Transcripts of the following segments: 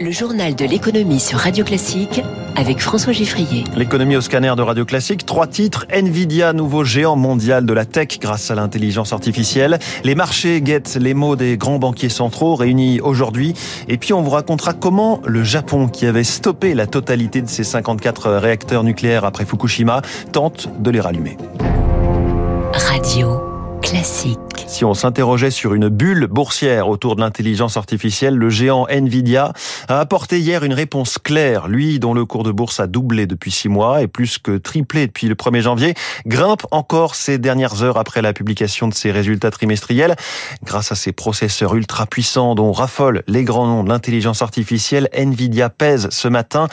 Le journal de l'économie sur Radio Classique avec François Giffrier. L'économie au scanner de Radio Classique, trois titres. Nvidia, nouveau géant mondial de la tech grâce à l'intelligence artificielle. Les marchés guettent les mots des grands banquiers centraux réunis aujourd'hui. Et puis on vous racontera comment le Japon, qui avait stoppé la totalité de ses 54 réacteurs nucléaires après Fukushima, tente de les rallumer. Radio Classique. Si on s'interrogeait sur une bulle boursière autour de l'intelligence artificielle, le géant Nvidia a apporté hier une réponse claire. Lui, dont le cours de bourse a doublé depuis six mois et plus que triplé depuis le 1er janvier, grimpe encore ces dernières heures après la publication de ses résultats trimestriels. Grâce à ses processeurs ultra puissants dont raffolent les grands noms de l'intelligence artificielle, Nvidia pèse ce matin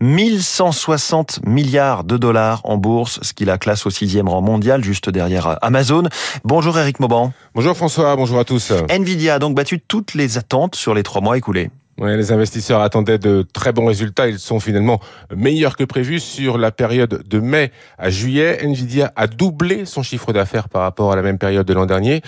1160 milliards de dollars en bourse, ce qui la classe au sixième rang mondial, juste derrière Amazon. Bonjour Eric Mauban. Bonjour François, bonjour à tous. Nvidia a donc battu toutes les attentes sur les trois mois écoulés. Ouais, les investisseurs attendaient de très bons résultats. Ils sont finalement meilleurs que prévu sur la période de mai à juillet. Nvidia a doublé son chiffre d'affaires par rapport à la même période de l'an dernier.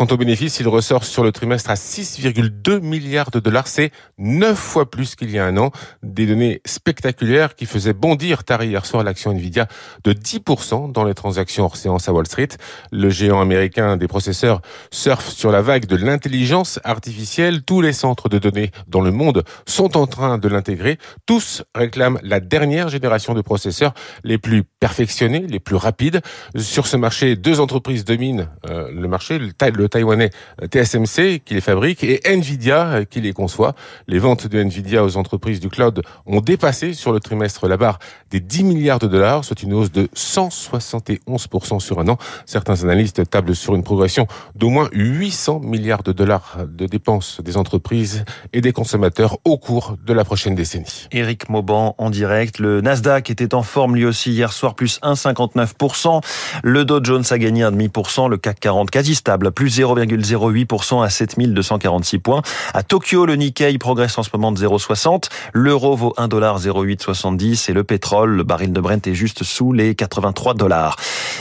Quant au bénéfice, il ressort sur le trimestre à 6,2 milliards de dollars. C'est 9 fois plus qu'il y a un an. Des données spectaculaires qui faisaient bondir tard hier soir l'action Nvidia de 10% dans les transactions hors séance à Wall Street. Le géant américain des processeurs surfe sur la vague de l'intelligence artificielle. Tous les centres de données dans le monde sont en train de l'intégrer. Tous réclament la dernière génération de processeurs les plus perfectionnés, les plus rapides. Sur ce marché, deux entreprises dominent euh, le marché. Le taïwanais TSMC qui les fabrique et Nvidia qui les conçoit. Les ventes de Nvidia aux entreprises du cloud ont dépassé sur le trimestre la barre des 10 milliards de dollars, soit une hausse de 171% sur un an. Certains analystes tablent sur une progression d'au moins 800 milliards de dollars de dépenses des entreprises et des consommateurs au cours de la prochaine décennie. Eric Mauban en direct. Le Nasdaq était en forme lui aussi hier soir, plus 1,59%. Le Dow Jones a gagné 1,5%. Le CAC 40 quasi stable, plus 0,08% à 7246 points. À Tokyo, le Nikkei progresse en ce moment de 0,60. L'euro vaut 1,0870 et le pétrole, le baril de Brent est juste sous les 83 dollars.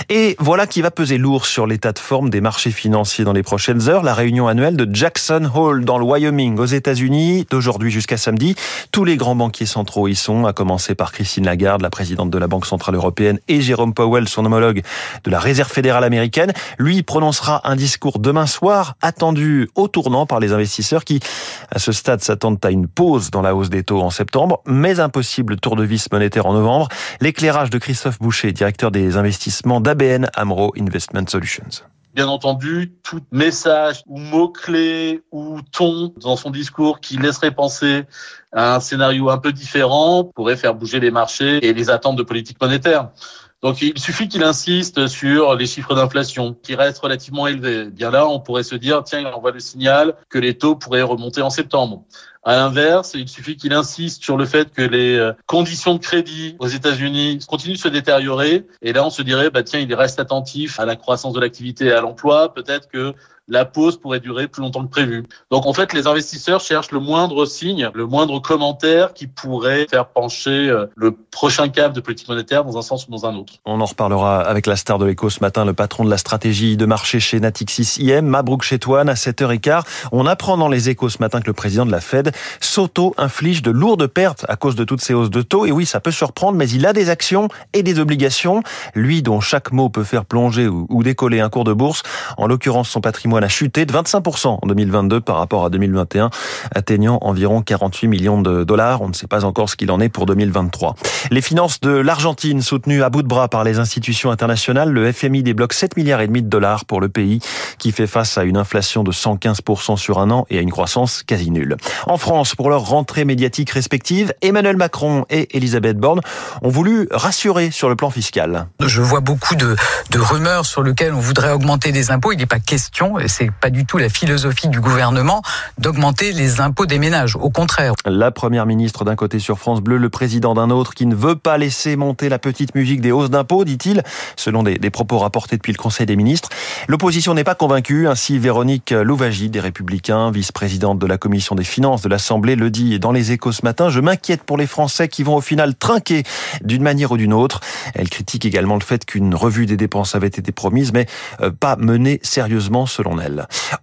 Et voilà qui va peser lourd sur l'état de forme des marchés financiers dans les prochaines heures. La réunion annuelle de Jackson Hole dans le Wyoming aux États-Unis d'aujourd'hui jusqu'à samedi. Tous les grands banquiers centraux y sont, à commencer par Christine Lagarde, la présidente de la Banque Centrale Européenne, et Jérôme Powell, son homologue de la Réserve fédérale américaine. Lui prononcera un discours demain soir, attendu au tournant par les investisseurs qui, à ce stade, s'attendent à une pause dans la hausse des taux en septembre, mais un possible tour de vis monétaire en novembre. L'éclairage de Christophe Boucher, directeur des investissements Bien entendu, tout message ou mot-clé ou ton dans son discours qui laisserait penser à un scénario un peu différent pourrait faire bouger les marchés et les attentes de politique monétaire. Donc il suffit qu'il insiste sur les chiffres d'inflation qui restent relativement élevés. Bien là, on pourrait se dire, tiens, il envoie le signal que les taux pourraient remonter en septembre. À l'inverse, il suffit qu'il insiste sur le fait que les euh, conditions de crédit aux États-Unis continuent de se détériorer. Et là, on se dirait, bah, tiens, il reste attentif à la croissance de l'activité et à l'emploi. Peut-être que la pause pourrait durer plus longtemps que prévu. Donc en fait, les investisseurs cherchent le moindre signe, le moindre commentaire qui pourrait faire pencher euh, le prochain cap de politique monétaire dans un sens ou dans un autre. On en reparlera avec la star de l'écho ce matin, le patron de la stratégie de marché chez Natixis IM, Mabrouk Chetouane, à 7h15. On apprend dans les échos ce matin que le président de la Fed s'auto-inflige de lourdes pertes à cause de toutes ces hausses de taux. Et oui, ça peut surprendre, mais il a des actions et des obligations. Lui, dont chaque mot peut faire plonger ou décoller un cours de bourse, en l'occurrence son patrimoine a chuté de 25% en 2022 par rapport à 2021, atteignant environ 48 millions de dollars. On ne sait pas encore ce qu'il en est pour 2023. Les finances de l'Argentine soutenues à bout de bras par les institutions internationales, le FMI débloque 7 milliards et demi de dollars pour le pays qui fait face à une inflation de 115% sur un an et à une croissance quasi nulle. En France, pour leur rentrée médiatique respective, Emmanuel Macron et Elisabeth Borne ont voulu rassurer sur le plan fiscal. Je vois beaucoup de, rumeurs sur lesquelles on voudrait augmenter des impôts. Il n'est pas question, c'est pas du tout la philosophie du gouvernement, d'augmenter les impôts des ménages. Au contraire. La première ministre d'un côté sur France Bleu, le président d'un autre qui ne veut pas laisser monter la petite musique des hausses d'impôts, dit-il, selon des, propos rapportés depuis le Conseil des ministres. L'opposition n'est pas convaincue, ainsi Véronique Louvagie des Républicains, vice-présidente de la Commission des finances de l'Assemblée, le dit dans les échos ce matin. Je m'inquiète pour les Français qui vont au final trinquer d'une manière ou d'une autre. Elle critique également le fait qu'une revue des dépenses avait été promise, mais pas menée sérieusement selon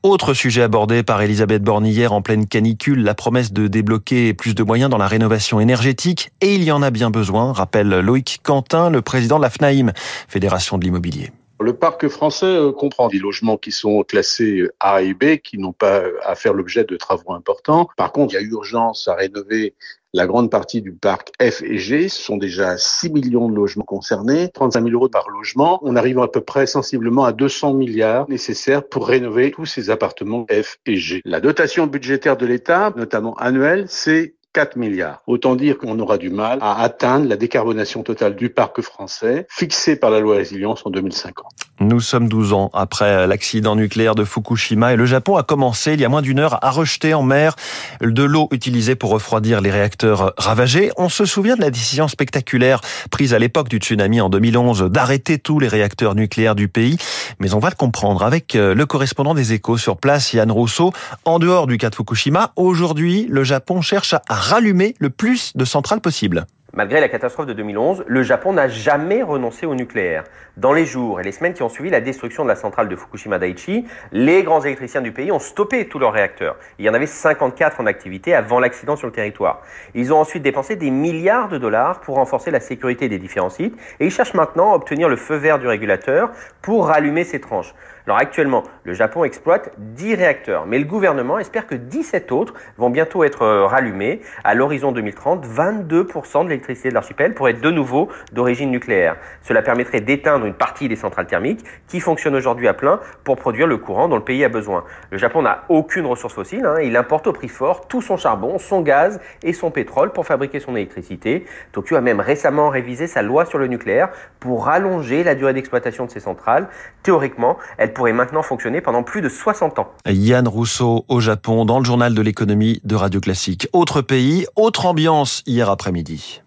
Autre sujet abordé par Elisabeth Borne hier en pleine canicule, la promesse de débloquer plus de moyens dans la rénovation énergétique. Et il y en a bien besoin, rappelle Loïc Quentin, le président de la FNAIM, Fédération de l'immobilier. Le parc français euh, comprend des logements qui sont classés A et B, qui n'ont pas à faire l'objet de travaux importants. Par contre, il y a urgence à rénover la grande partie du parc F et G. Ce sont déjà 6 millions de logements concernés, 35 000 euros par logement. On arrive à peu près sensiblement à 200 milliards nécessaires pour rénover tous ces appartements F et G. La dotation budgétaire de l'État, notamment annuelle, c'est 4 milliards. Autant dire qu'on aura du mal à atteindre la décarbonation totale du parc français fixée par la loi résilience en 2050. Nous sommes 12 ans après l'accident nucléaire de Fukushima et le Japon a commencé il y a moins d'une heure à rejeter en mer de l'eau utilisée pour refroidir les réacteurs ravagés. On se souvient de la décision spectaculaire prise à l'époque du tsunami en 2011 d'arrêter tous les réacteurs nucléaires du pays. Mais on va le comprendre avec le correspondant des échos sur place, Yann Rousseau. En dehors du cas de Fukushima, aujourd'hui, le Japon cherche à rallumer le plus de centrales possible. Malgré la catastrophe de 2011, le Japon n'a jamais renoncé au nucléaire. Dans les jours et les semaines qui ont suivi la destruction de la centrale de Fukushima Daiichi, les grands électriciens du pays ont stoppé tous leurs réacteurs. Il y en avait 54 en activité avant l'accident sur le territoire. Ils ont ensuite dépensé des milliards de dollars pour renforcer la sécurité des différents sites et ils cherchent maintenant à obtenir le feu vert du régulateur pour rallumer ces tranches. Alors actuellement, le Japon exploite 10 réacteurs, mais le gouvernement espère que 17 autres vont bientôt être rallumés. À l'horizon 2030, 22% de l'électricité de l'archipel pourrait être de nouveau d'origine nucléaire. Cela permettrait d'éteindre une partie des centrales thermiques qui fonctionnent aujourd'hui à plein pour produire le courant dont le pays a besoin. Le Japon n'a aucune ressource fossile, hein. il importe au prix fort tout son charbon, son gaz et son pétrole pour fabriquer son électricité. Tokyo a même récemment révisé sa loi sur le nucléaire pour rallonger la durée d'exploitation de ses centrales. Théoriquement, pourrait maintenant fonctionner pendant plus de 60 ans. Yann Rousseau au Japon dans le journal de l'économie de Radio Classique. Autre pays, autre ambiance hier après-midi.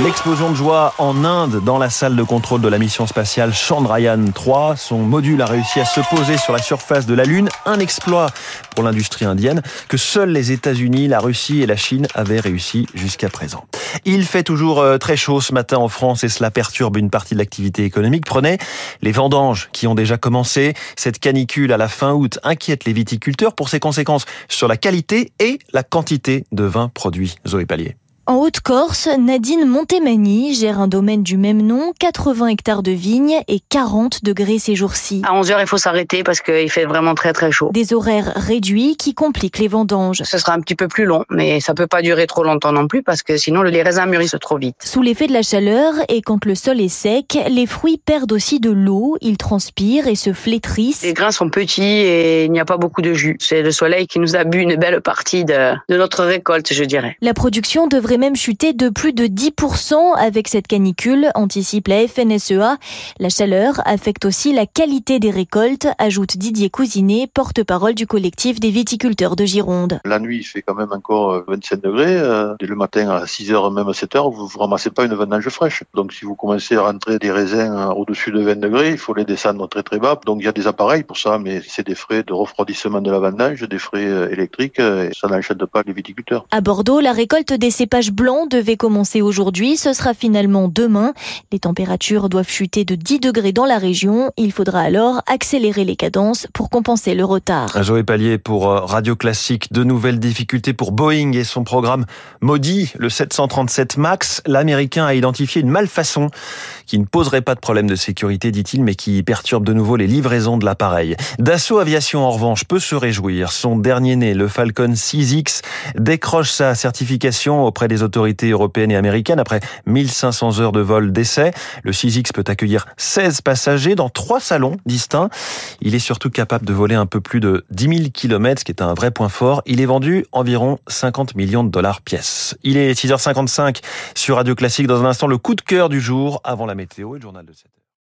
L'explosion de joie en Inde dans la salle de contrôle de la mission spatiale Chandrayaan 3. Son module a réussi à se poser sur la surface de la Lune. Un exploit pour l'industrie indienne que seuls les États-Unis, la Russie et la Chine avaient réussi jusqu'à présent. Il fait toujours très chaud ce matin en France et cela perturbe une partie de l'activité économique. Prenez les vendanges qui ont déjà commencé. Cette canicule à la fin août inquiète les viticulteurs pour ses conséquences sur la qualité et la quantité de vin produit. Zoé Pallier. En Haute-Corse, Nadine Montemani gère un domaine du même nom, 80 hectares de vignes et 40 degrés ces jours-ci. À 11 heures, il faut s'arrêter parce qu'il fait vraiment très très chaud. Des horaires réduits qui compliquent les vendanges. Ce sera un petit peu plus long, mais ça peut pas durer trop longtemps non plus parce que sinon les raisins mûrissent trop vite. Sous l'effet de la chaleur et quand le sol est sec, les fruits perdent aussi de l'eau, ils transpirent et se flétrissent. Les grains sont petits et il n'y a pas beaucoup de jus. C'est le soleil qui nous a bu une belle partie de, de notre récolte, je dirais. La production devrait même chuter de plus de 10% avec cette canicule, anticipe la FNSEA. La chaleur affecte aussi la qualité des récoltes, ajoute Didier Cousinet, porte-parole du collectif des viticulteurs de Gironde. La nuit, il fait quand même encore 25 degrés. Dès le matin à 6h, même à 7h, vous ne ramassez pas une vendange fraîche. Donc si vous commencez à rentrer des raisins au-dessus de 20 degrés, il faut les descendre très très bas. Donc il y a des appareils pour ça, mais c'est des frais de refroidissement de la vendange, des frais électriques, et ça n'enchaîne pas les viticulteurs. À Bordeaux, la récolte des cépages blancs devait commencer aujourd'hui, ce sera finalement demain. Les températures doivent chuter de 10 degrés dans la région. Il faudra alors accélérer les cadences pour compenser le retard. Joël Pallier pour Radio Classique. De nouvelles difficultés pour Boeing et son programme maudit, le 737 MAX. L'Américain a identifié une malfaçon qui ne poserait pas de problème de sécurité, dit-il, mais qui perturbe de nouveau les livraisons de l'appareil. Dassault Aviation, en revanche, peut se réjouir. Son dernier né, le Falcon 6X, décroche sa certification auprès des autorités européennes et américaines après 1500 heures de vol d'essai. Le 6X peut accueillir 16 passagers dans trois salons distincts. Il est surtout capable de voler un peu plus de 10 000 km, ce qui est un vrai point fort. Il est vendu environ 50 millions de dollars pièce. Il est 6h55 sur Radio Classique. Dans un instant, le coup de cœur du jour avant la météo et le journal de 7 heures.